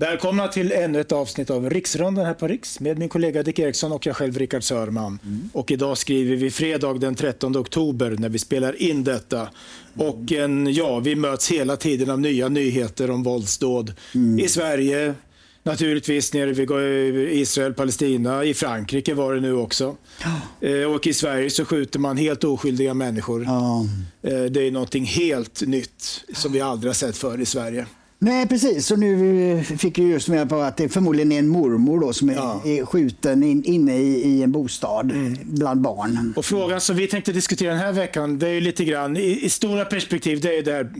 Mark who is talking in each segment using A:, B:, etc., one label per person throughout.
A: Välkomna till ännu ett avsnitt av Riksronden här på Riks med min kollega Dick Eriksson och jag själv Rickard Sörman. Mm. Och idag skriver vi fredag den 13 oktober när vi spelar in detta. Och en, ja, vi möts hela tiden av nya nyheter om våldsdåd mm. i Sverige, Naturligtvis nere vid Israel, Palestina. I Frankrike var det nu också. Oh. Och i Sverige så skjuter man helt oskyldiga människor. Oh. Det är någonting helt nytt som vi aldrig har sett förr i Sverige.
B: Nej, precis. Och nu fick vi just med på att det förmodligen är en mormor då som är, ja. är skjuten in, inne i, i, en bostad mm. bland barn.
A: Och frågan som vi tänkte diskutera den här veckan, det är ju lite grann i, i stora perspektiv, det är det här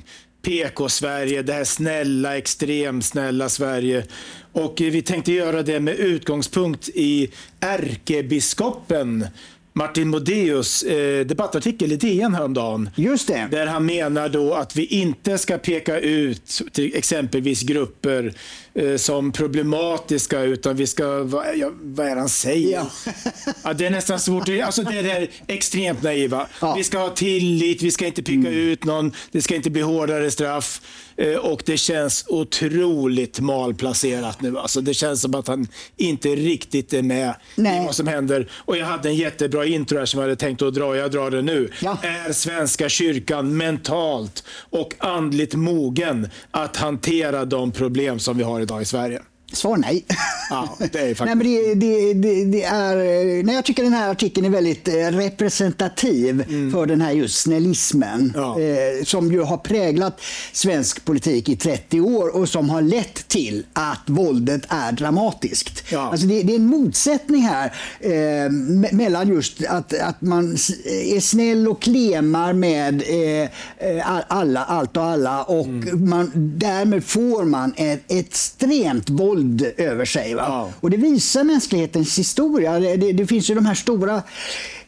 A: PK-Sverige, det här snälla, extremsnälla Sverige. Och vi tänkte göra det med utgångspunkt i ärkebiskopen Martin Modéus eh, debattartikel i DN häromdagen.
B: Just det.
A: Där han menar då att vi inte ska peka ut till exempelvis grupper eh, som problematiska utan vi ska, vad, ja, vad är det han säger? Ja. ja. det är nästan svårt, alltså det är extremt naiva. Ja. Vi ska ha tillit, vi ska inte peka mm. ut någon, det ska inte bli hårdare straff. Eh, och det känns otroligt malplacerat nu. Alltså det känns som att han inte riktigt är med Nej. i vad som händer. Och jag hade en jättebra intro här som jag hade tänkt att dra. Jag drar det nu. Ja. Är Svenska kyrkan mentalt och andligt mogen att hantera de problem som vi har idag i Sverige?
B: Svar nej.
A: Ja, faktiskt.
B: nej, men det, det, det, det, är, nej, jag tycker den här artikeln är väldigt eh, representativ mm. för den här just snällismen ja. eh, som ju har präglat svensk politik i 30 år och som har lett till att våldet är dramatiskt. Ja. Alltså det, är en motsättning här eh, mellan just att, att man är snäll och klemar med eh, eh alla, allt och alla och mm. man, därmed får man ett extremt våld våld över sig. Ja. Och det visar mänsklighetens historia. Det, det, det, finns ju de här stora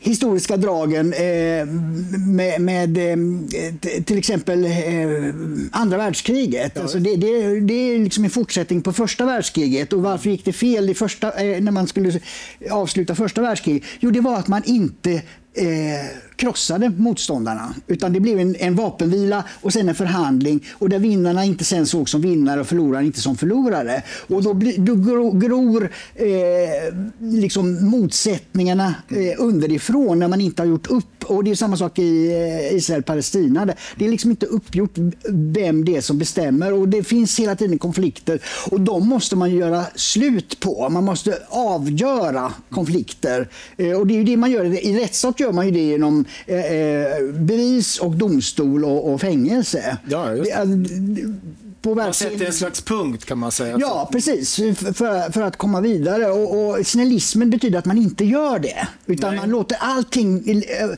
B: historiska dragen eh, med, med eh, till exempel eh, andra världskriget. Ja. Alltså det, det, det, är liksom en fortsättning på första världskriget. Och varför gick det fel i första, eh, när man skulle avsluta första världskriget? Jo, det var att man inte eh, krossade motståndarna. Utan det blev en, en, vapenvila och sen en förhandling och där vinnarna inte sen såg som vinnare och förlorarna inte som förlorare. Och då, bli, då gror eh, liksom motsättningarna eh, underifrån när man inte har gjort upp. Och Det är samma sak i eh, Israel-Palestina. Det är liksom inte uppgjort vem det är som bestämmer och det finns hela tiden konflikter och de måste man göra slut på. Man måste avgöra konflikter. Eh, och Det är det man gör i rättsstat gör man ju det genom eh, eh, bevis och domstol och, och fängelse.
A: Ja, just det. På man sätter en slags punkt kan man säga.
B: Ja, precis. För, för att komma vidare. Och, och snällismen betyder att man inte gör det. Utan Nej. man låter allting eh,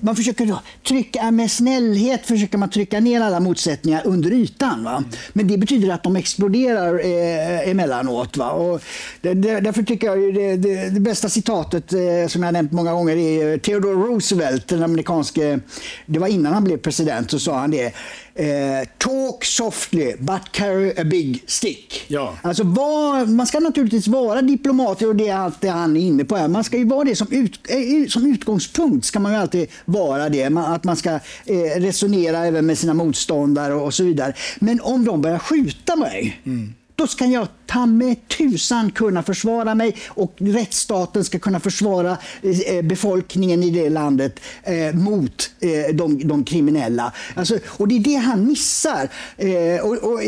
B: man försöker trycka, med snällhet försöker man trycka ner alla motsättningar under ytan. Va? Men det betyder att de exploderar eh, emellanåt. Va? Och det, det, därför tycker jag det, det, det bästa citatet eh, som jag nämnt många gånger är Theodore Roosevelt, den amerikanske, det var innan han blev president, så sa han det. Eh, talk softly but carry a big stick. Ja. Alltså var, man ska naturligtvis vara diplomat och det är allt det han är inne på här. Man ska ju vara det som, ut, eh, som utgångspunkt ska man ju alltid vara det. Att man ska eh, resonera även med sina motståndare och så vidare. Men om de börjar skjuta mig mm då ska jag ta med tusan kunna försvara mig och rättsstaten ska kunna försvara eh, befolkningen i det landet eh, mot eh, de, de, kriminella. Alltså, och det är det han missar. Eh, och, och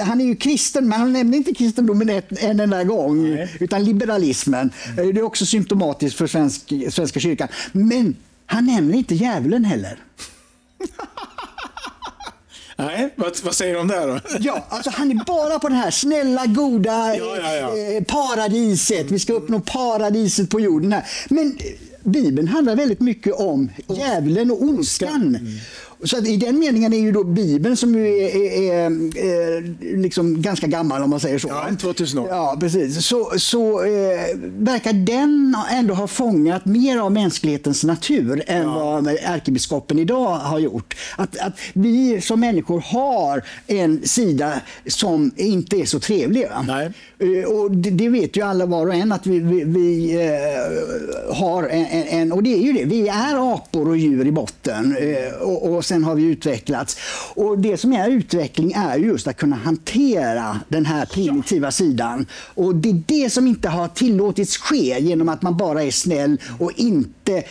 B: han är ju kristen, men han nämner inte kristendomen en enda gång, Nej. utan liberalismen. Mm. Det är också symptomatiskt för svensk, Svenska kyrkan. Men han nämner inte djävulen heller.
A: Nej, vad, vad säger de där då?
B: Ja, alltså han är bara på det här snälla, goda ja, ja, ja. Eh, paradiset. Vi ska uppnå paradiset på jorden. Här. Men eh, Bibeln handlar väldigt mycket om djävulen och ondskan. Mm. Så i den meningen är ju då Bibeln, som ju är, är, är, liksom ganska gammal om man säger så.
A: Ja, 2000 år.
B: Ja, precis. Så, så eh, verkar den ändå ha fångat mer av mänsklighetens natur än ja. vad ärkebiskopen idag har gjort. Att, att vi som människor har en sida som inte är så trevlig.
A: Nej.
B: Eh, och det, det, vet ju alla var och en att vi, vi, vi eh, har en, en, och det är ju det, vi är apor och djur i botten. Eh, och, och sen har vi utvecklats. Och det som är utveckling är just att kunna hantera den här primitiva ja. sidan. Och det är det som inte har tillåtits ske genom att man bara är snäll och inte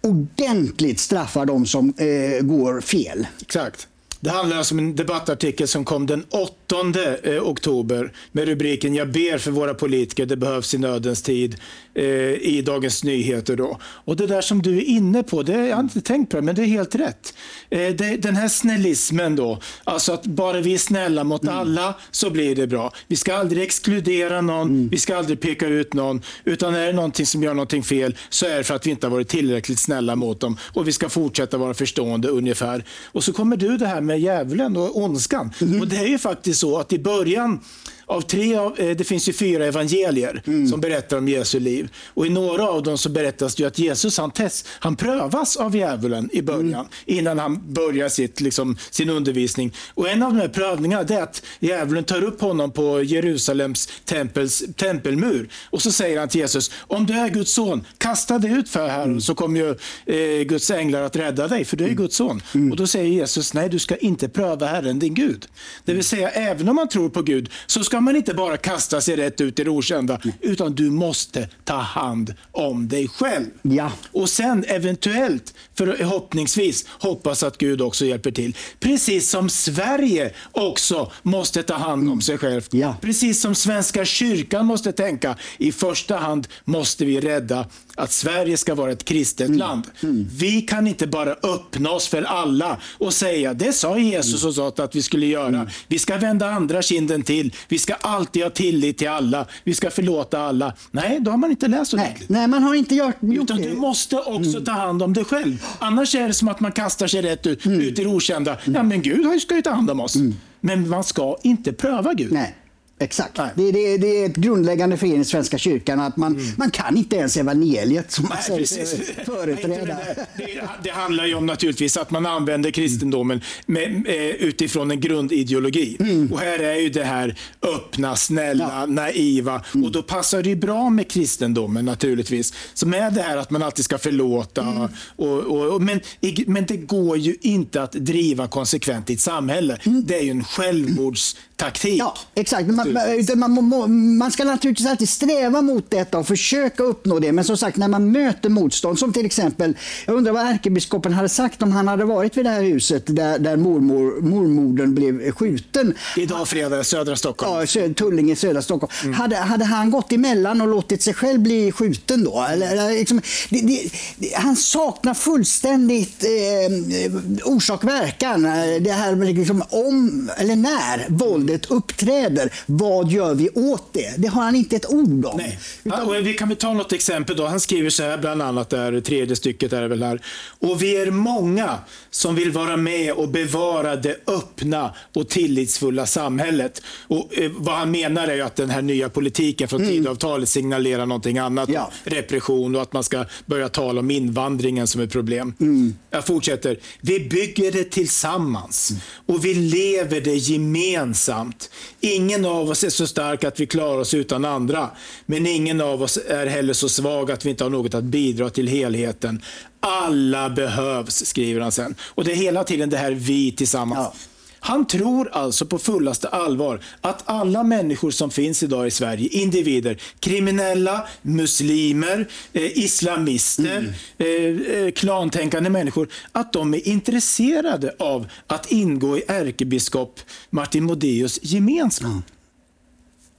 B: ordentligt straffar de som eh, går fel.
A: Exakt. Det handlar alltså om en debattartikel som kom den 8 eh, oktober med rubriken “Jag ber för våra politiker, det behövs i nödens tid” eh, i Dagens Nyheter. Då. Och det där som du är inne på, det, jag har inte tänkt på det, men det är helt rätt. Eh, det, den här snällismen då, alltså att bara vi är snälla mot mm. alla så blir det bra. Vi ska aldrig exkludera någon, mm. vi ska aldrig peka ut någon, utan är det någonting som gör någonting fel så är det för att vi inte har varit tillräckligt snälla mot dem och vi ska fortsätta vara förstående ungefär. Och så kommer du det här med djävulen och ondskan. Mm. Och det är ju faktiskt så att i början av tre av, eh, det finns ju fyra evangelier mm. som berättar om Jesu liv. Och I några av dem så berättas det att Jesus han, test, han prövas av djävulen i början mm. innan han börjar sitt, liksom, sin undervisning. Och En av de här prövningarna är att djävulen tar upp honom på Jerusalems tempels, tempelmur och så säger han till Jesus, om du är Guds son, kasta dig ut för här mm. så kommer ju eh, Guds änglar att rädda dig, för du är mm. Guds son. Mm. Och Då säger Jesus, nej du ska inte pröva Herren din Gud. Det vill säga, även om man tror på Gud så ska man inte bara kasta sig rätt ut i det okända, utan du måste ta hand om dig själv.
B: Ja.
A: Och sen eventuellt, förhoppningsvis, hoppas att Gud också hjälper till. Precis som Sverige också måste ta hand om mm. sig själv.
B: Ja.
A: Precis som Svenska kyrkan måste tänka, i första hand måste vi rädda att Sverige ska vara ett kristet mm. land. Mm. Vi kan inte bara öppna oss för alla och säga, det sa Jesus och sa att vi skulle göra. Mm. Vi ska vända andra kinden till. Vi ska alltid ha tillit till alla. Vi ska förlåta alla. Nej, då har man inte läst
B: ordentligt. Nej, man har inte gjort, gjort
A: Utan du måste också mm. ta hand om dig själv. Annars är det som att man kastar sig rätt ut, mm. ut i det okända. Ja, men Gud ska ju ta hand om oss. Mm. Men man ska inte pröva Gud.
B: Nej. Exakt. Det, det, det, är ett grundläggande fel i Svenska kyrkan att man, mm. man kan inte ens evangeliet som man Nej, säger företräda.
A: Det, det, handlar ju om naturligtvis att man använder kristendomen med, utifrån en grundideologi. Mm. Och här är ju det här öppna, snälla, ja. naiva. Mm. Och då passar det ju bra med kristendomen naturligtvis. Så med det här att man alltid ska förlåta. Mm. Och, och, och, men, men det går ju inte att driva konsekvent i ett samhälle. Mm. Det är ju en självmordstaktik.
B: Ja, exakt. Man, man, man, man, ska naturligtvis alltid sträva mot detta och försöka uppnå det. Men som sagt, när man möter motstånd, som till exempel, jag undrar vad ärkebiskopen hade sagt om han hade varit vid det här huset där, där mormor, mormodern blev skjuten.
A: Idag fredag, södra Stockholm.
B: Ja, Tullinge, södra Stockholm. Mm. Hade, hade han gått emellan och låtit sig själv bli skjuten då? Eller, liksom, det, det, det, han saknar fullständigt eh, orsak-verkan. Det här liksom, om eller när våldet uppträder vad gör vi åt det? Det har han inte ett ord om.
A: Nej. Utan... vi kan väl ta något exempel. Då. Han skriver så här, bland annat, där, tredje stycket är väl här. Och vi är många som vill vara med och bevara det öppna och tillitsfulla samhället. Och, eh, vad han menar är att den här nya politiken från mm. Tidöavtalet signalerar någonting annat. Ja. Repression och att man ska börja tala om invandringen som ett problem. Mm. Jag fortsätter. Vi bygger det tillsammans mm. och vi lever det gemensamt. Ingen av oss är så stark att vi klarar oss utan andra. Men ingen av oss är heller så svag att vi inte har något att bidra till helheten. Alla behövs, skriver han sen. Och det är hela tiden det här vi tillsammans. Ja. Han tror alltså på fullaste allvar att alla människor som finns idag i Sverige, individer, kriminella, muslimer, eh, islamister, mm. eh, eh klantänkande människor, att de är intresserade av att ingå i ärkebiskop Martin Modéus gemenskap. Mm.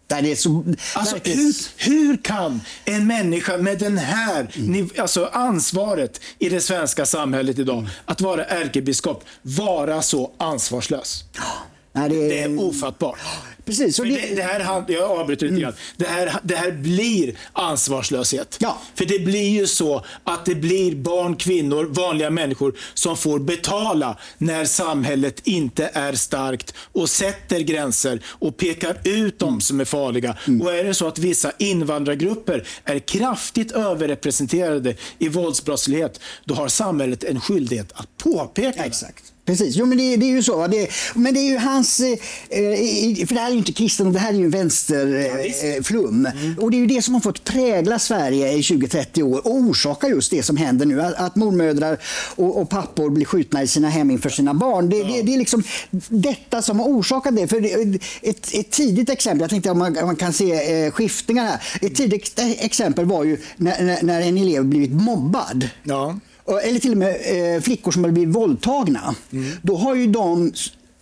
B: Det är så,
A: alltså, hur, hur, kan en människa med den här mm. alltså ansvaret i det svenska samhället idag, att vara ärkebiskop, vara så ansvarslös? Nej, det, är... det är ofattbart.
B: Precis.
A: Det... Det, det, här, jag avbryter lite grann. Det här, det här blir ansvarslöshet.
B: Ja.
A: För det blir ju så att det blir barn, kvinnor, vanliga människor som får betala när samhället inte är starkt och sätter gränser och pekar ut de mm. som är farliga. Mm. Och är det så att vissa invandrargrupper är kraftigt överrepresenterade i våldsbrottslighet, då har samhället en skyldighet att påpeka
B: ja, Exakt. Precis, jo, men det, det, är ju så. Det, men det är ju hans... Eh, för det här är inte kristen, det här är ju en vänsterflum. Ja, mm. Och det är ju det som har fått prägla Sverige i 20-30 år och orsaka just det som händer nu. Att, att mormödrar och, och, pappor blir skjutna i sina hem inför sina barn. Det, ja. det, det är liksom detta som har orsakat det. För ett, ett tidigt exempel, jag tänkte om man, man kan se eh, skiftningar här. Ett tidigt exempel var ju när, när en elev blivit mobbad. Ja eller till och med eh, flickor som har blivit våldtagna. Mm. Då har ju de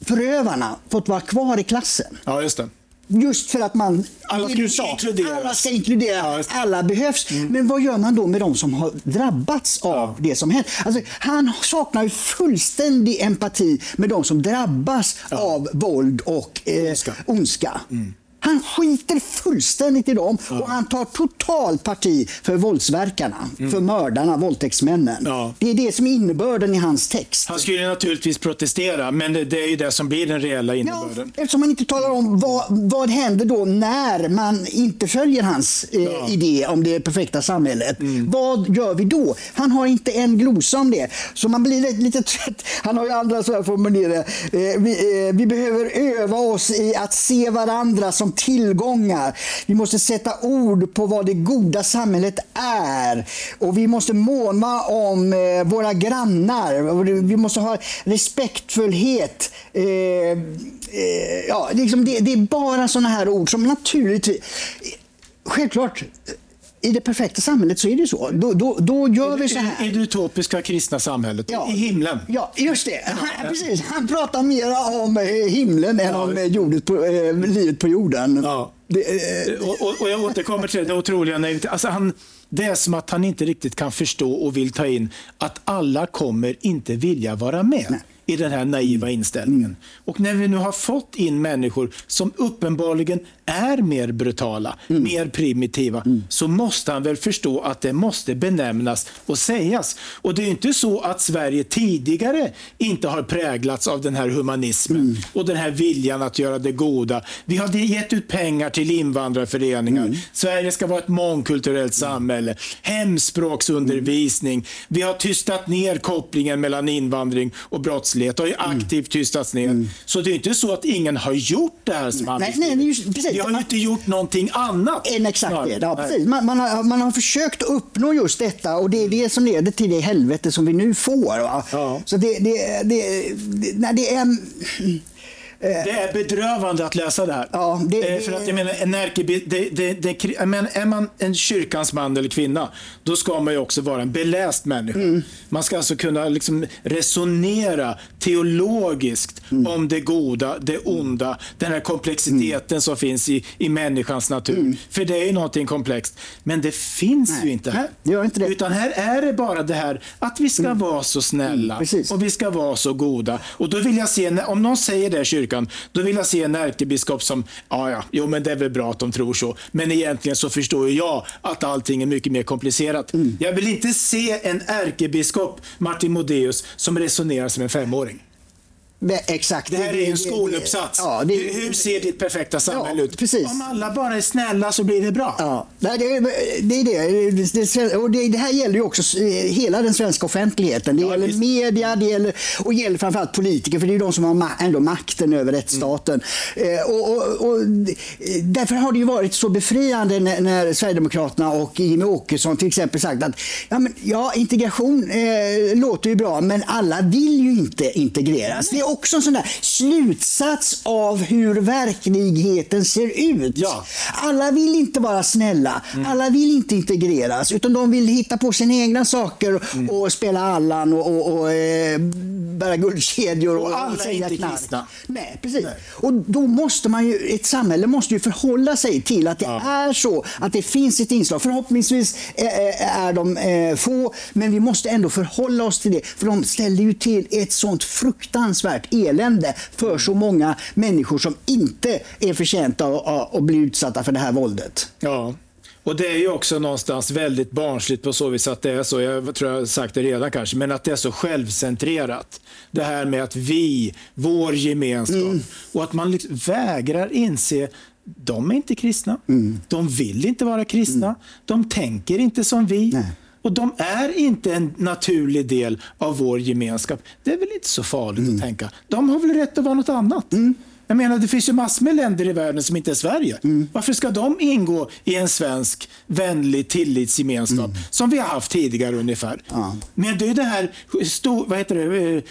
B: förövarna fått vara kvar i klassen.
A: Ja, just det.
B: Just för att man...
A: Alla ska inkluderas.
B: Alla ska inkluderas. Ja, alla behövs. Mm. Men vad gör man då med de som har drabbats av ja. det som hänt? Alltså, han saknar ju fullständig empati med de som drabbas ja. av våld och eh, ondska. ondska. Mm. Han skiter fullständigt i dem ja. och han tar totalt parti för våldsverkarna, mm. för mördarna, våldtäktsmännen. Ja. Det är det som är innebörden i hans text.
A: Han skulle naturligtvis protestera, men det, det är ju det som blir den reella innebörden.
B: Ja, eftersom han inte talar om vad, vad händer då när man inte följer hans eh, ja. idé om det perfekta samhället. Mm. Vad gör vi då? Han har inte en glosa om det. Så man blir lite, lite trött. Han har ju andra så här formulerade. Eh, vi, eh, vi behöver öva oss i att se varandra som tillgångar. Vi måste sätta ord på vad det goda samhället är. Och vi måste måna om eh, våra grannar. Vi måste ha respektfullhet. Eh, eh, ja, liksom det, det är bara sådana här ord som naturligtvis... Självklart, i det perfekta samhället så är det så. Då, då, då gör vi så här.
A: I det utopiska kristna samhället, ja, i himlen.
B: Ja, just det. Han, precis. Han pratar mer om eh, himlen än ja. om eh, jordet på, eh, livet på jorden. Ja.
A: Det, eh, och, och, och, jag återkommer till det otroliga. Alltså han, det är som att han inte riktigt kan förstå och vill ta in att alla kommer inte vilja vara med. Nej i den här naiva inställningen. Mm. Och när vi nu har fått in människor som uppenbarligen är mer brutala, mm. mer primitiva, mm. så måste han väl förstå att det måste benämnas och sägas. Och det är inte så att Sverige tidigare inte har präglats av den här humanismen mm. och den här viljan att göra det goda. Vi har gett ut pengar till invandrarföreningar. Mm. Sverige ska vara ett mångkulturellt samhälle. Hemspråksundervisning. Vi har tystat ner kopplingen mellan invandring och brottslighet. Det har ju mm. aktivt tystats ner. Så det är inte så att ingen har gjort det här som nej, nej, nej, precis vi har ju inte gjort någonting annat.
B: En exakt det. Ja, precis. Man, man, har, man har försökt uppnå just detta och det är det som leder till det helvete som vi nu får. Ja. Så det, det, det, det, nej, det är...
A: Eh, det är bedrövande att läsa det här. Ja, det, eh, för att jag menar, en ärkeby, det, det, det, men är man en kyrkans man eller kvinna, då ska man ju också vara en beläst människa. Mm. Man ska alltså kunna liksom resonera teologiskt mm. om det goda, det onda, den här komplexiteten mm. som finns i, i människans natur. Mm. För det är ju någonting komplext. Men det finns Nej. ju inte här.
B: Det inte det.
A: Utan här är det bara det här att vi ska mm. vara så snälla mm, och vi ska vara så goda. Och då vill jag se, om någon säger det i kyrkan, kyrkan. Då vill jag se en ärkebiskop som, ja ja, jo men det är väl bra att de tror så. Men egentligen så förstår ju jag att allting är mycket mer komplicerat. Mm. Jag vill inte se en ärkebiskop, Martin Modéus, som resonerar som en femåring.
B: Exakt.
A: Det här är en skoluppsats. Ja, det, Hur ser ditt perfekta samhälle ja, ut? Precis. Om alla bara är snälla så blir det bra.
B: Ja, det, är det. det, och det, det här gäller ju också hela den svenska offentligheten. Det ja, gäller visst. media det gäller, och gäller framförallt politiker, för det är de som har ändå makten över rättsstaten. Mm. Och, och, och, därför har det ju varit så befriande när, när Sverigedemokraterna och Jimmie Åkesson till exempel sagt att ja, men, ja integration eh, låter ju bra, men alla vill ju inte integreras. Det också en sån där slutsats av hur verkligheten ser ut. Ja. Alla vill inte vara snälla, mm. alla vill inte integreras, utan de vill hitta på sina egna saker mm. och spela Allan och, och, och eh, bära guldkedjor och,
A: och alla är inte kristna.
B: Nej, precis. Nej. Och då måste man ju, ett samhälle måste ju förhålla sig till att det ja. är så, att det finns ett inslag. Förhoppningsvis är de eh, få, men vi måste ändå förhålla oss till det, för de ställer ju till ett sånt fruktansvärt fruktansvärt elände för så många människor som inte är förtjänta av att bli utsatta för det här våldet.
A: Ja. Och det är ju också någonstans väldigt barnsligt på så vis att det är så, jag tror jag har sagt det redan kanske, men att det är så självcentrerat. Det här med att vi, vår gemenskap, mm. och att man liksom vägrar inse de är inte kristna. Mm. De vill inte vara kristna. Mm. De tänker inte som vi. Nej. Och de är inte en naturlig del av vår gemenskap. Det är väl inte så farligt mm. att tänka. De har väl rätt att vara något annat. Mm. Jag menar, det finns ju massor med länder i världen som inte är Sverige. Mm. Varför ska de ingå i en svensk vänlig tillitsgemenskap mm. som vi har haft tidigare ungefär? Ja. Men det är det här, stor, vad heter det, eh,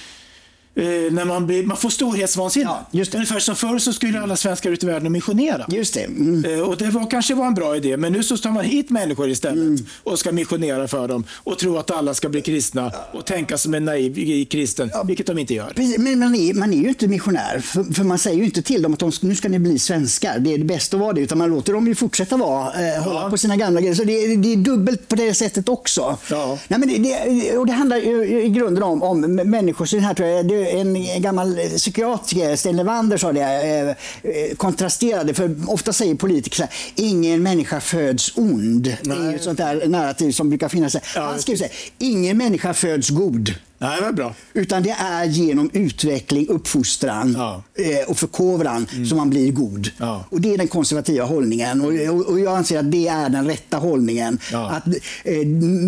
A: när man, blir, man får storhetsvansinne. Ja, just det. Ungefär som förr så skulle alla svenskar ut i världen och missionera.
B: Just det. Mm.
A: Eh, och det var, kanske var en bra idé, men nu så tar man hit människor istället mm. och ska missionera för dem och tro att alla ska bli kristna och tänka som en naiv kristen, ja. vilket de inte gör.
B: Men man är, man är ju inte missionär, för, för man säger ju inte till dem att de, nu ska ni bli svenskar. Det är det bästa att vara det, utan man låter dem ju fortsätta vara, eh, hålla ja. på sina gamla grejer. Så det, det, är dubbelt på det sättet också. Ja. Nej, men det, och det handlar i grunden om, om människosyn här tror jag. Det, en gammal psykiatriker, Sten Levander, sa det, eh, eh, kontrasterade. För ofta säger politiker att ingen människa föds ond. Nej. Det är ett sånt där narrativ som brukar finnas. Han skriver så här, ingen människa föds god.
A: Nej, det bra.
B: Utan det är genom utveckling, uppfostran ja. eh, och förkovran mm. som man blir god. Ja. Och Det är den konservativa hållningen och, och, och, jag anser att det är den rätta hållningen. Ja. Att, eh,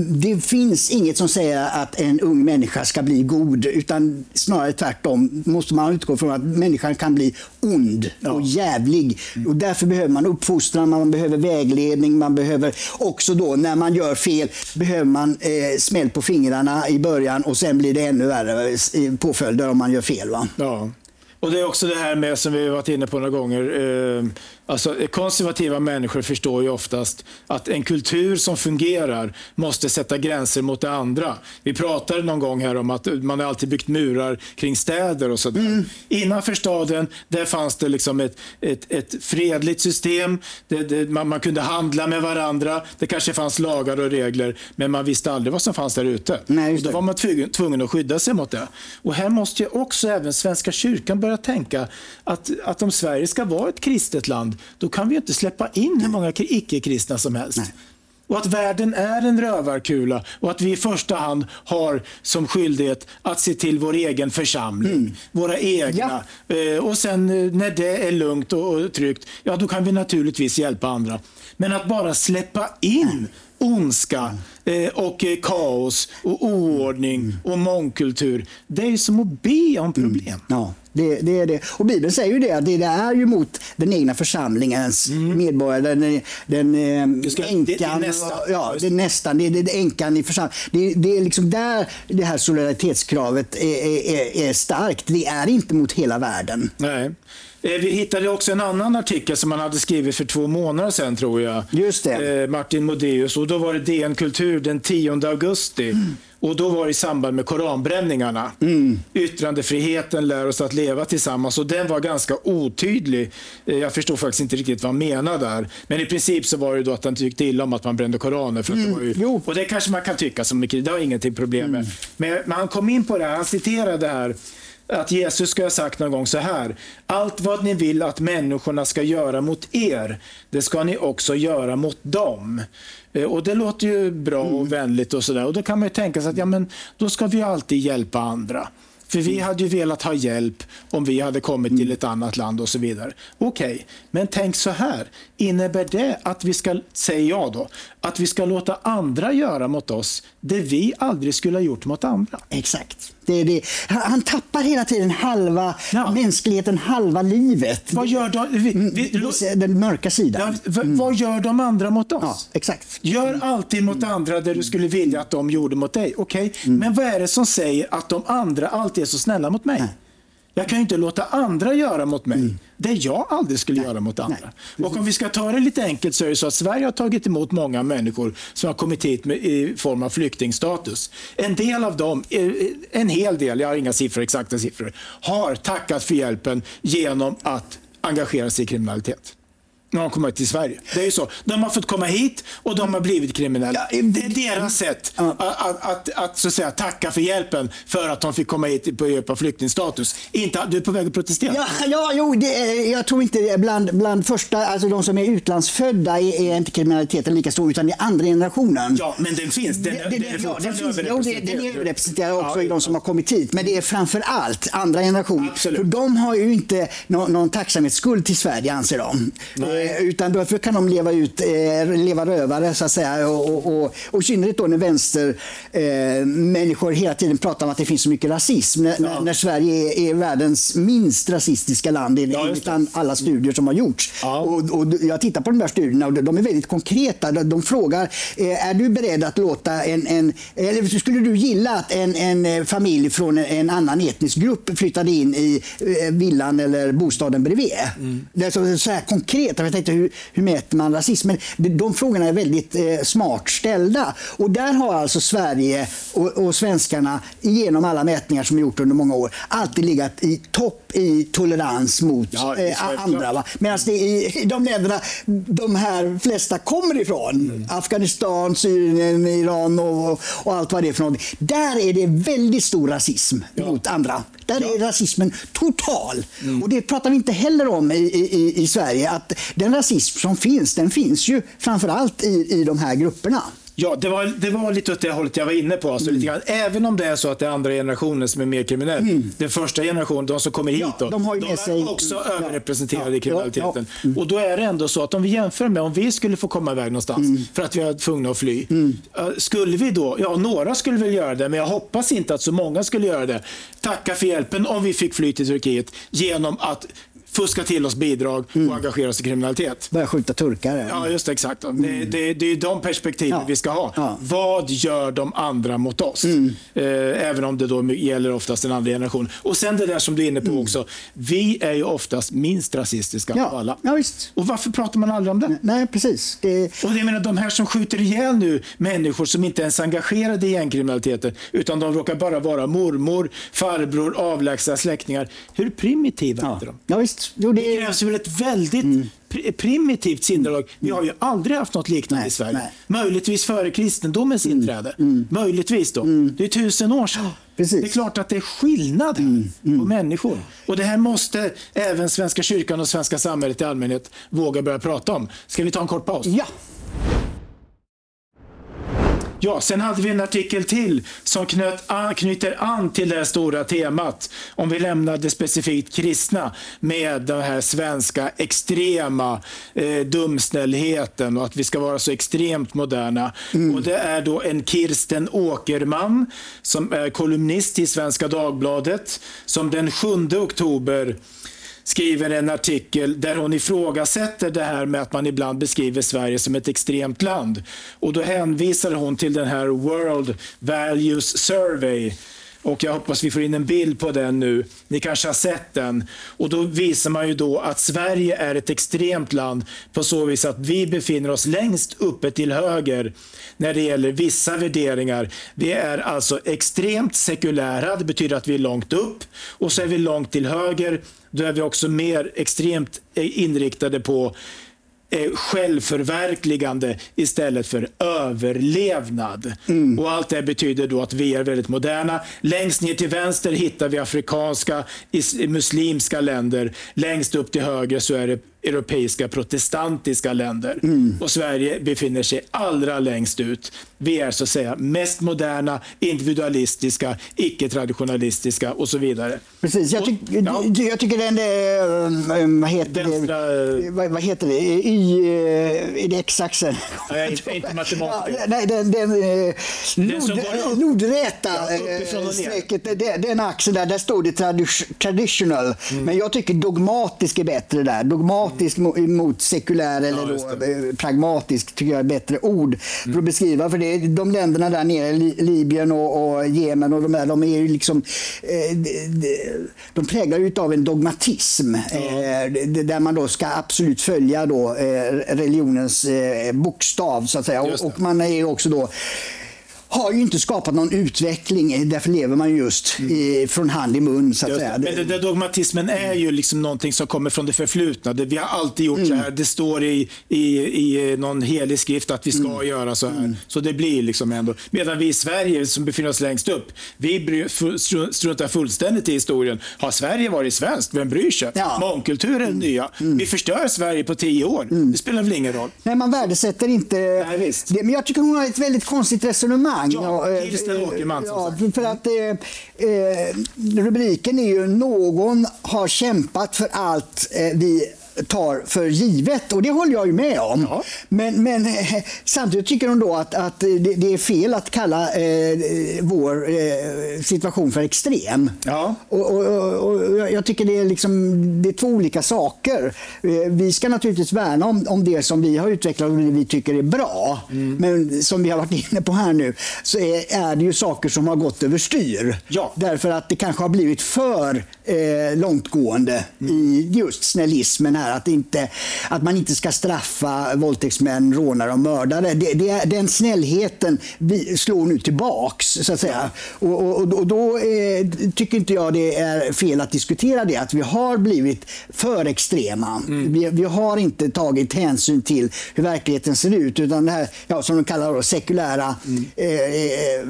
B: det finns inget som säger att en ung människa ska bli god, utan snarare tvärtom måste man utgå från att människan kan bli ond och jävlig. Och därför behöver man uppfostran, man behöver vägledning, man behöver också då när man gör fel, behöver man eh, smäll på fingrarna i början och sen blir det ännu värre påföljder om man gör fel. Va?
A: Ja. Och Det är också det här med, som vi varit inne på några gånger, eh, alltså konservativa människor förstår ju oftast att en kultur som fungerar måste sätta gränser mot det andra. Vi pratade någon gång här om att man har alltid byggt murar kring städer och sådär. Mm. Innanför staden, där fanns det liksom ett, ett, ett fredligt system, det, det, man, man, kunde handla med varandra, det kanske fanns lagar och regler, men man visste aldrig vad som fanns där ute. Nej, då var man tvungen att skydda sig mot det. Och här måste ju också även Svenska kyrkan börja tänka att, att om Sverige ska vara ett kristet land, då kan vi inte släppa in hur många icke-kristna som helst. Nej. Och att världen är en rövarkula och att vi i första hand har som skyldighet att se till vår egen församling, mm. våra egna. Ja. Eh, och sen eh, när det är lugnt och tryggt, ja då kan vi naturligtvis hjälpa andra. Men att bara släppa in ondska eh, och eh, kaos och oordning mm. och mångkultur. Det är som att be om problem. Mm.
B: Ja, det, det, är det. Och Bibeln säger ju det, att det, är ju mot den egna församlingens mm. medborgare, den, den eh, änkan, det, är nästan. Ja, det är nästan, det är, det är änkan i församlingen. Det, det är liksom där det här solidaritetskravet är, är, är starkt. Det är inte mot hela världen.
A: Nej. Eh, vi hittade också en annan artikel som han hade skrivit för två månader sedan tror jag.
B: Just det.
A: Eh, Martin Modéus och då var det DN Kultur den 10 augusti. Mm. Och då var det i samband med koranbränningarna. Mm. Yttrandefriheten lär oss att leva tillsammans och den var ganska otydlig. Eh, jag förstod faktiskt inte riktigt vad han menade där. Men i princip så var det då att han tyckte illa om att man brände koraner. För mm. det ju, och det kanske man kan tycka som mycket, det har ingenting problem med. Mm. Men, men han kom in på det här, han citerade här att Jesus ska ha sagt någon gång så här. Allt vad ni vill att människorna ska göra mot er, det ska ni också göra mot dem. Eh, och Det låter ju bra och mm. vänligt och sådär. Och då kan man ju tänka sig att ja, men, då ska vi alltid hjälpa andra. För vi hade ju velat ha hjälp om vi hade kommit till ett annat land och så vidare. Okej, okay, men tänk så här. Innebär det att vi ska, säger jag då, att vi ska låta andra göra mot oss det vi aldrig skulle ha gjort mot andra?
B: Exakt. Det det. Han, tappar hela tiden halva ja. mänskligheten, halva livet.
A: Vad gör de, vi, vi,
B: mm, den mörka sidan.
A: Ja, mm. Vad gör de andra mot oss?
B: Ja, exakt.
A: Gör alltid mot andra det du skulle vilja att de gjorde mot dig. Okej, okay? mm. men vad är det som säger att de andra alltid är så snälla mot mig? Nej. Jag kan ju inte låta andra göra mot mig mm. Det jag aldrig skulle Nej. göra mot andra. Nej. Och om vi ska ta det lite enkelt så är det så att Sverige har tagit emot många människor som har kommit hit med, i form av flyktingstatus. En del av dem, eh, en hel del, jag har inga siffror, exakta siffror, har tackat för hjälpen genom att engagera sig i kriminalitet när de kommer till Sverige. Det är ju så. De har fått komma hit och de har blivit kriminella. Ja, det är deras sätt att, att, att, att, så att säga, tacka för hjälpen för att de fick komma hit på hjälp av flyktingstatus. Inte, du är på väg att protestera?
B: Ja, ja jo, det, jag tror inte bland, bland första, alltså de som är utlandsfödda är, är inte kriminaliteten lika stor utan det är andra generationen.
A: Ja, men den finns. Den, den, den, den, ja, den finns. Jo, det, den är
B: överrepresenterad också ja, i de som har kommit hit. Men det är framför allt andra generationer. För de har ju inte någon, någon tacksamhetsskuld till Sverige anser de. Nej. Utan då kan de leva ut, eh, leva rövare så att säga. Och, och, och, och i synnerhet då när vänstermänniskor eh, hela tiden pratar om att det finns så mycket rasism. När, ja. när Sverige är, är, världens minst rasistiska land enligt ja, alla studier som har gjorts. Ja. Och, och, jag tittar på de här studierna och de är väldigt konkreta. De frågar, är du beredd att låta en, en eller skulle du gilla att en, en familj från en annan etnisk grupp flyttade in i villan eller bostaden bredvid? Mm. Det är så, så här konkret. Jag tänkte, hur, hur mäter man rasism? Men de, de frågorna är väldigt eh, smart ställda. Och där har alltså Sverige och, och svenskarna genom alla mätningar som gjort under många år alltid legat i topp i tolerans mot ja, eh, andra. Medan det i, de länderna de här flesta kommer ifrån, mm. Afghanistan, Syrien, Iran och, och, allt vad det är för något. Där är det väldigt stor rasism ja. mot andra. Där är rasismen total. Mm. Och det pratar vi inte heller om i, i, i Sverige. Att den rasism som finns, den finns ju framförallt i, i de här grupperna.
A: Ja, det var, det var lite åt det hållet jag var inne på. Alltså, mm. lite Även om det är så att det är andra generationen som är mer kriminell. Mm. Den första generationen, de som kommer hit, ja, då,
B: de, har de är
A: sig... också ja. överrepresenterade ja. i kriminaliteten. Ja. Mm. Och då är det ändå så att om vi jämför med om vi skulle få komma iväg någonstans mm. för att vi är tvungna att fly. Mm. Skulle vi då, ja några skulle väl göra det, men jag hoppas inte att så många skulle göra det. Tacka för hjälpen om vi fick fly till Turkiet genom att fuska till oss bidrag mm. och engagera oss i kriminalitet.
B: Börja skjuta turkar.
A: Ja, just det, exakt. Mm. Det, det, det är de perspektiven ja. vi ska ha. Ja. Vad gör de andra mot oss? Mm. Eh, även om det då gäller oftast den andra generationen. Och sen det där som du är inne på mm. också. Vi är ju oftast minst rasistiska
B: ja.
A: av alla.
B: Ja, visst.
A: Och varför pratar man aldrig om det?
B: Nej, precis. Det...
A: Och jag menar, de här som skjuter ihjäl nu människor som inte ens är engagerade i gängkriminaliteten, utan de råkar bara vara mormor, farbror, avlägsna släktingar. Hur primitiva
B: ja.
A: är de?
B: Ja, visst.
A: Jo, det... det krävs väl ett väldigt mm. primitivt sinnelag. Vi har ju aldrig haft något liknande nej, i Sverige. Nej. Möjligtvis före kristendomens mm. inträde. Mm. Möjligtvis då. Mm. Det är tusen år sedan. Precis. Det är klart att det är skillnad mm. Mm. på människor. Och det här måste även Svenska kyrkan och svenska samhället i allmänhet våga börja prata om. Ska vi ta en kort paus?
B: Ja.
A: Ja, sen hade vi en artikel till som knöt an, knyter an till det här stora temat. Om vi lämnade specifikt kristna med den här svenska extrema eh, dumsnällheten och att vi ska vara så extremt moderna. Mm. Och Det är då en Kirsten Åkerman som är kolumnist i Svenska Dagbladet som den 7 oktober skriver en artikel där hon ifrågasätter det här med att man ibland beskriver Sverige som ett extremt land. Och då hänvisar hon till den här World Values Survey och jag hoppas vi får in en bild på den nu. Ni kanske har sett den. Och då visar man ju då att Sverige är ett extremt land på så vis att vi befinner oss längst uppe till höger när det gäller vissa värderingar. Vi är alltså extremt sekulära, det betyder att vi är långt upp. Och så är vi långt till höger, då är vi också mer extremt eh, inriktade på eh, självförverkligande istället för överlevnad. Mm. Och Allt det betyder då att vi är väldigt moderna. Längst ner till vänster hittar vi afrikanska, muslimska länder. Längst upp till höger så är det europeiska protestantiska länder. Mm. Och Sverige befinner sig allra längst ut. Vi är så att säga mest moderna, individualistiska, icke-traditionalistiska och så vidare.
B: Precis, jag, tyck, ja. jag tycker den, äh, vad heter Vänstra, det, vad, vad, heter det, i, i X-axeln.
A: Nej, inte, inte matematiker.
B: nej, den, den, äh, nord, nordräta ja, strecket, den, den axeln där, där står det traditional. Mm. Men jag tycker dogmatisk är bättre där. Dogmatisk pragmatisk mot sekulär eller ja, eh, pragmatisk tycker jag är bättre ord mm. för att beskriva. För det är de länderna där nere, Libyen och, och Jemen och de där, de är ju liksom eh, de, präglar ju av en dogmatism ja. eh, där man då ska absolut följa då religionens bokstav så att säga. Och, man är också då har ju inte skapat någon utveckling. Därför lever man just i, från hand i mun. Så att säga.
A: Men den där dogmatismen är ju liksom någonting som kommer från det förflutna. Vi har alltid gjort mm. så här. Det står i, i, i någon helig skrift att vi ska mm. göra så här. Mm. Så det blir liksom ändå. Medan vi i Sverige som befinner oss längst upp, vi struntar fullständigt i historien. Har Sverige varit svenskt? Vem bryr sig? Ja. Mångkultur är mm. nya. Mm. Vi förstör Sverige på tio år. Mm. Det spelar väl ingen roll?
B: Nej, man värdesätter inte
A: Nej, visst.
B: det. Men jag tycker hon har ett väldigt konstigt resonemang
A: resonemang. Ja, Kirsten Åkerman
B: ja, för att eh, eh, rubriken är ju någon har kämpat för allt eh, vi tar för givet och det håller jag ju med om. Ja. Men, men samtidigt tycker hon då att, att det, det är fel att kalla eh, vår eh, situation för extrem. Ja. Och, och, och, och, jag tycker det är, liksom, det är två olika saker. Eh, vi ska naturligtvis värna om, om det som vi har utvecklat och det vi tycker är bra. Mm. Men som vi har varit inne på här nu så är, är det ju saker som har gått överstyr. Ja. Därför att det kanske har blivit för eh, långtgående mm. i just snällismen här. Att, inte, att man inte ska straffa våldtäktsmän, rånare och mördare. Det, det, den snällheten slår nu tillbaks så att säga. Och, och, och då eh, tycker inte jag det är fel att diskutera det. Att vi har blivit för extrema. Mm. Vi, vi, har inte tagit hänsyn till hur verkligheten ser ut. Utan det här, ja, som de kallar det, sekulära mm. eh, eh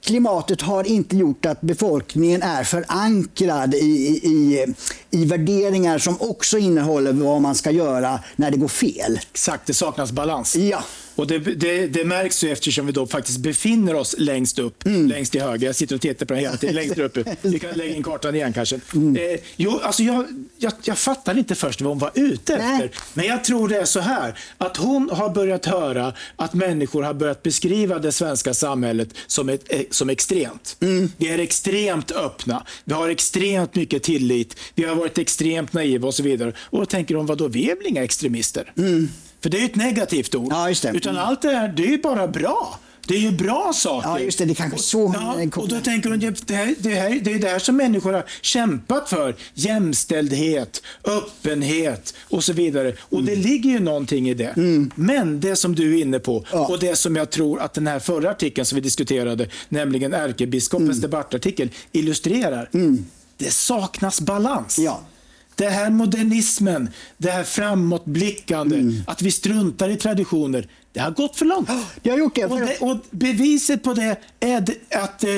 B: klimatet har inte gjort att befolkningen är förankrad i, i, i värderingar som också innehåller vad man ska göra när det går fel.
A: Exakt, det saknas balans.
B: Ja.
A: Och det, det, det, märks ju eftersom vi då faktiskt befinner oss längst upp, mm. längst till höger. Jag sitter och tittar på den hela tiden, längst där uppe. Vi kan lägga in kartan igen kanske. Mm. Eh, jo, alltså jag, jag, jag fattade inte först vad hon var ute efter. Nej. Men jag tror det är så här, att hon har börjat höra att människor har börjat beskriva det svenska samhället som, ett, eh, som extremt. Mm. Vi är extremt öppna, vi har extremt mycket tillit, vi har varit extremt naiva och så vidare. Och då tänker hon, vadå, vi är väl inga extremister? Mm. För det är ett negativt ord.
B: Ja, just det.
A: Utan allt det här, det är ju bara bra. Det är ju bra saker.
B: Ja, just det. Det är kanske så
A: ja, Och då tänker hon, det, här, det, här, det är det här som människor har kämpat för. Jämställdhet, öppenhet och så vidare. Och mm. det ligger ju någonting i det. Mm. Men det som du är inne på ja. och det som jag tror att den här förra artikeln som vi diskuterade, nämligen ärkebiskopens mm. debattartikel, illustrerar. Mm. Det saknas balans.
B: Ja.
A: Det här modernismen, det här framåtblickande, mm. att vi struntar i traditioner. Det har gått för långt.
B: Det har gjort det.
A: Och, det, och beviset på det är att, eh,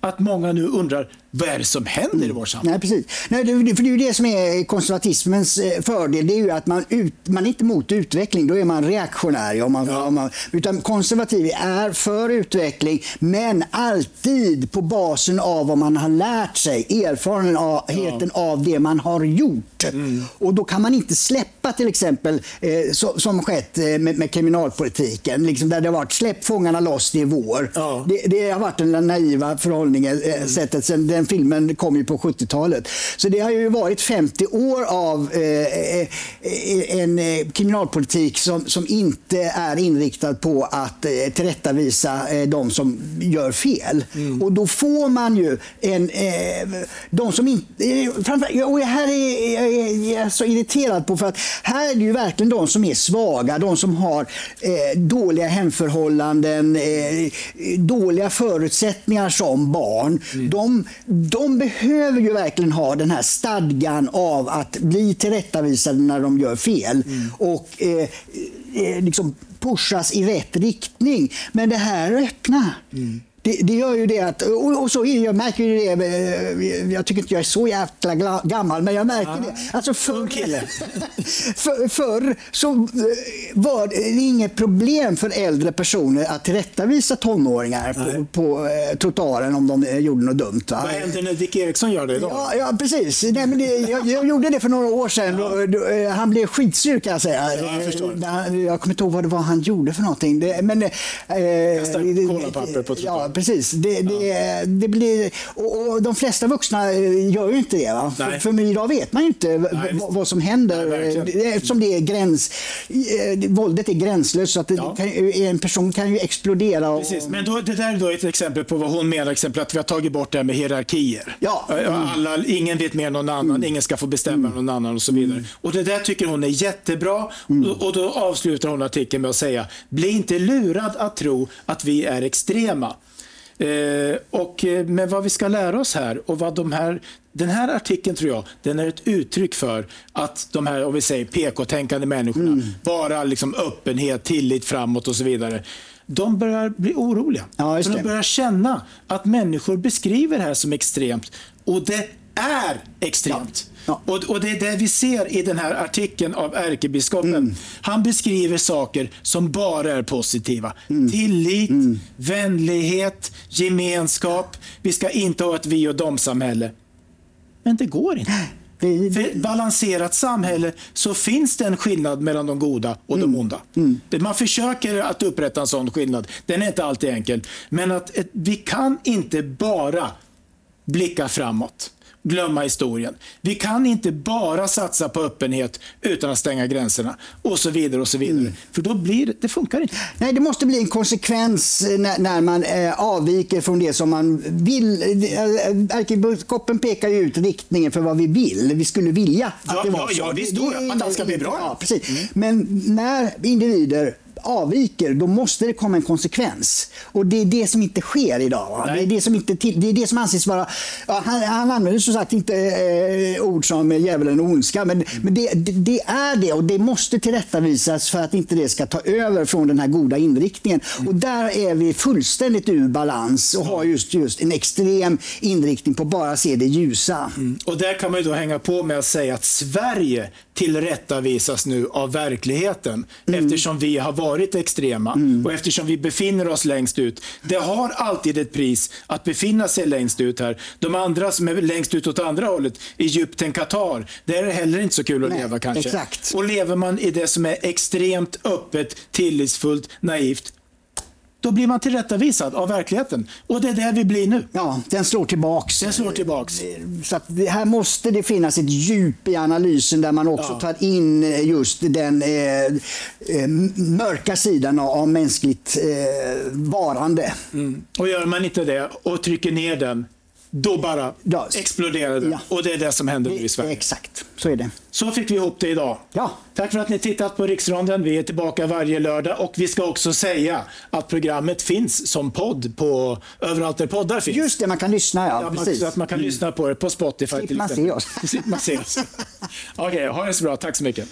A: att många nu undrar vad är det som händer mm. i vårt samhälle?
B: Nej, precis. Nej, det, för det är ju det som är konservatismens eh, fördel. Det är ju att man, ut, man är inte emot utveckling, då är man reaktionär. Om man, ja. om man, utan konservativ är för utveckling, men alltid på basen av vad man har lärt sig, erfarenheten ja. av det man har gjort. Mm. Och då kan man inte släppa till exempel, eh, så, som skett eh, med, med kriminalpolitiken, liksom där det har varit släpp fångarna loss, det är vår. Ja. Det, det, har varit den naiva förhållningssättet eh, mm. sen den filmen kom ju på 70-talet. Så det har ju varit 50 år av eh, eh en eh, kriminalpolitik som, som inte är inriktad på att eh, tillrättavisa eh, de som gör fel. Mm. Och då får man ju en... Eh, de som inte... Eh, och här är jag är, är så irriterad på för att här är det ju verkligen de som är svaga, de som har eh, dåliga hemförhållanden, eh, dåliga förutsättningar som barn. Mm. De de behöver ju verkligen ha den här stadgan av att bli tillrättavisade när de gör fel. Mm. Och eh, eh, liksom pushas i rätt riktning. Men det här öppna. Mm. Det, det, gör ju det att, och, och så jag märker ju det, eh, jag tycker inte jag är så jäkla gammal, men jag märker ja. det. Alltså för, för, förr så eh, var det inget problem för äldre personer att tillrättavisa tonåringar på, på eh, trottoaren om de gjorde något dumt. Va?
A: Vad händer när Dick Eriksson gör det idag?
B: Ja, ja precis. Nej, men det, jag, jag, gjorde det för några år sedan. Ja. Då, då, han blev skitsur kan jag säga.
A: Ja, jag,
B: jag kommer inte ihåg vad det var han gjorde för någonting. Det, men, eh,
A: Kasta kolapapper på trottoaren.
B: Precis. Det, det, det blir, och, och, de flesta vuxna eh, gör ju inte det. Va? För, för idag vet man ju inte Nej, vad som händer. Nej, eftersom det är gräns, eh, våldet är gränslöst. Så att ja. kan, en person kan ju explodera. Och,
A: Precis. Men då, det där är då ett exempel på vad hon menar, exempel att vi har tagit bort det här med hierarkier.
B: Ja. Mm.
A: Alla, ingen vet mer än någon annan, mm. ingen ska få bestämma mm. någon annan och så vidare. Mm. Och Det där tycker hon är jättebra mm. och, och då avslutar hon artikeln med att säga, bli inte lurad att tro att vi är extrema. Eh, och, eh, men vad vi ska lära oss här och vad de här, den här artikeln tror jag, den är ett uttryck för att de här, om vi säger PK-tänkande människorna, mm. bara liksom öppenhet, tillit framåt och så vidare de börjar bli oroliga.
B: Ja,
A: de börjar känna att människor beskriver det här som extremt och det är extremt. Ja. Och, och, det är det vi ser i den här artikeln av ärkebiskopen. Mm. Han beskriver saker som bara är positiva. Mm. Tillit, mm. vänlighet, gemenskap. Vi ska inte ha ett vi och dom-samhälle. Men det går inte. Det, För ett balanserat samhälle så finns det en skillnad mellan de goda och mm. de onda. Mm. Man försöker att upprätta en sån skillnad. Den är inte alltid enkel. Men att vi kan inte bara blicka framåt glömma historien. Vi kan inte bara satsa på öppenhet utan att stänga gränserna och så vidare. och så vidare. Mm. För då blir det, det funkar inte.
B: Nej, det måste bli en konsekvens när, när man eh, avviker från det som man vill. Eh, ärkebiskopen pekar ju ut riktningen för vad vi vill. Vi skulle vilja att
A: ja,
B: det var
A: ja, så. Ja, det, att allt ska bli bra.
B: Ja, precis. Mm. Men när individer avviker, då måste det komma en konsekvens. Och det är det som inte sker idag. Det är det som, inte det är det som anses vara... Ja, han, han använder som sagt inte eh, ord som djävulen och ondska, men, mm. men det, det, det, är det och det måste tillrättavisas för att inte det ska ta över från den här goda inriktningen. Mm. Och där är vi fullständigt ur balans och har just, just en extrem inriktning på bara se det ljusa.
A: Mm. Och där kan man då hänga på med att säga att Sverige tillrättavisas nu av verkligheten mm. eftersom vi har varit extrema mm. och eftersom vi befinner oss längst ut. Det har alltid ett pris att befinna sig längst ut här. De andra som är längst ut åt andra hållet, Egypten, Qatar, där är det heller inte så kul att Nej, leva kanske.
B: Exakt.
A: Och lever man i det som är extremt öppet, tillitsfullt, naivt, då blir man tillrättavisad av verkligheten. Och det är där vi blir nu.
B: Ja, den slår tillbaks.
A: Den slår tillbaks.
B: Så här måste det finnas ett djup i analysen där man också ja. tar in just den eh, eh, mörka sidan av mänskligt eh, varande.
A: Mm. Och gör man inte det och trycker ner den då bara ja. exploderade det. Ja. Och det är det som händer nu i Sverige.
B: Exakt, så är det.
A: Så fick vi ihop det idag.
B: Ja.
A: Tack för att ni tittat på Riksronden. Vi är tillbaka varje lördag och vi ska också säga att programmet finns som podd på överallt där poddar finns.
B: Just det, man kan lyssna ja. ja
A: precis. att man kan mm. lyssna på det på Spotify.
B: Slipper man se oss.
A: Man se oss. Okej, okay, ha det så bra. Tack så mycket.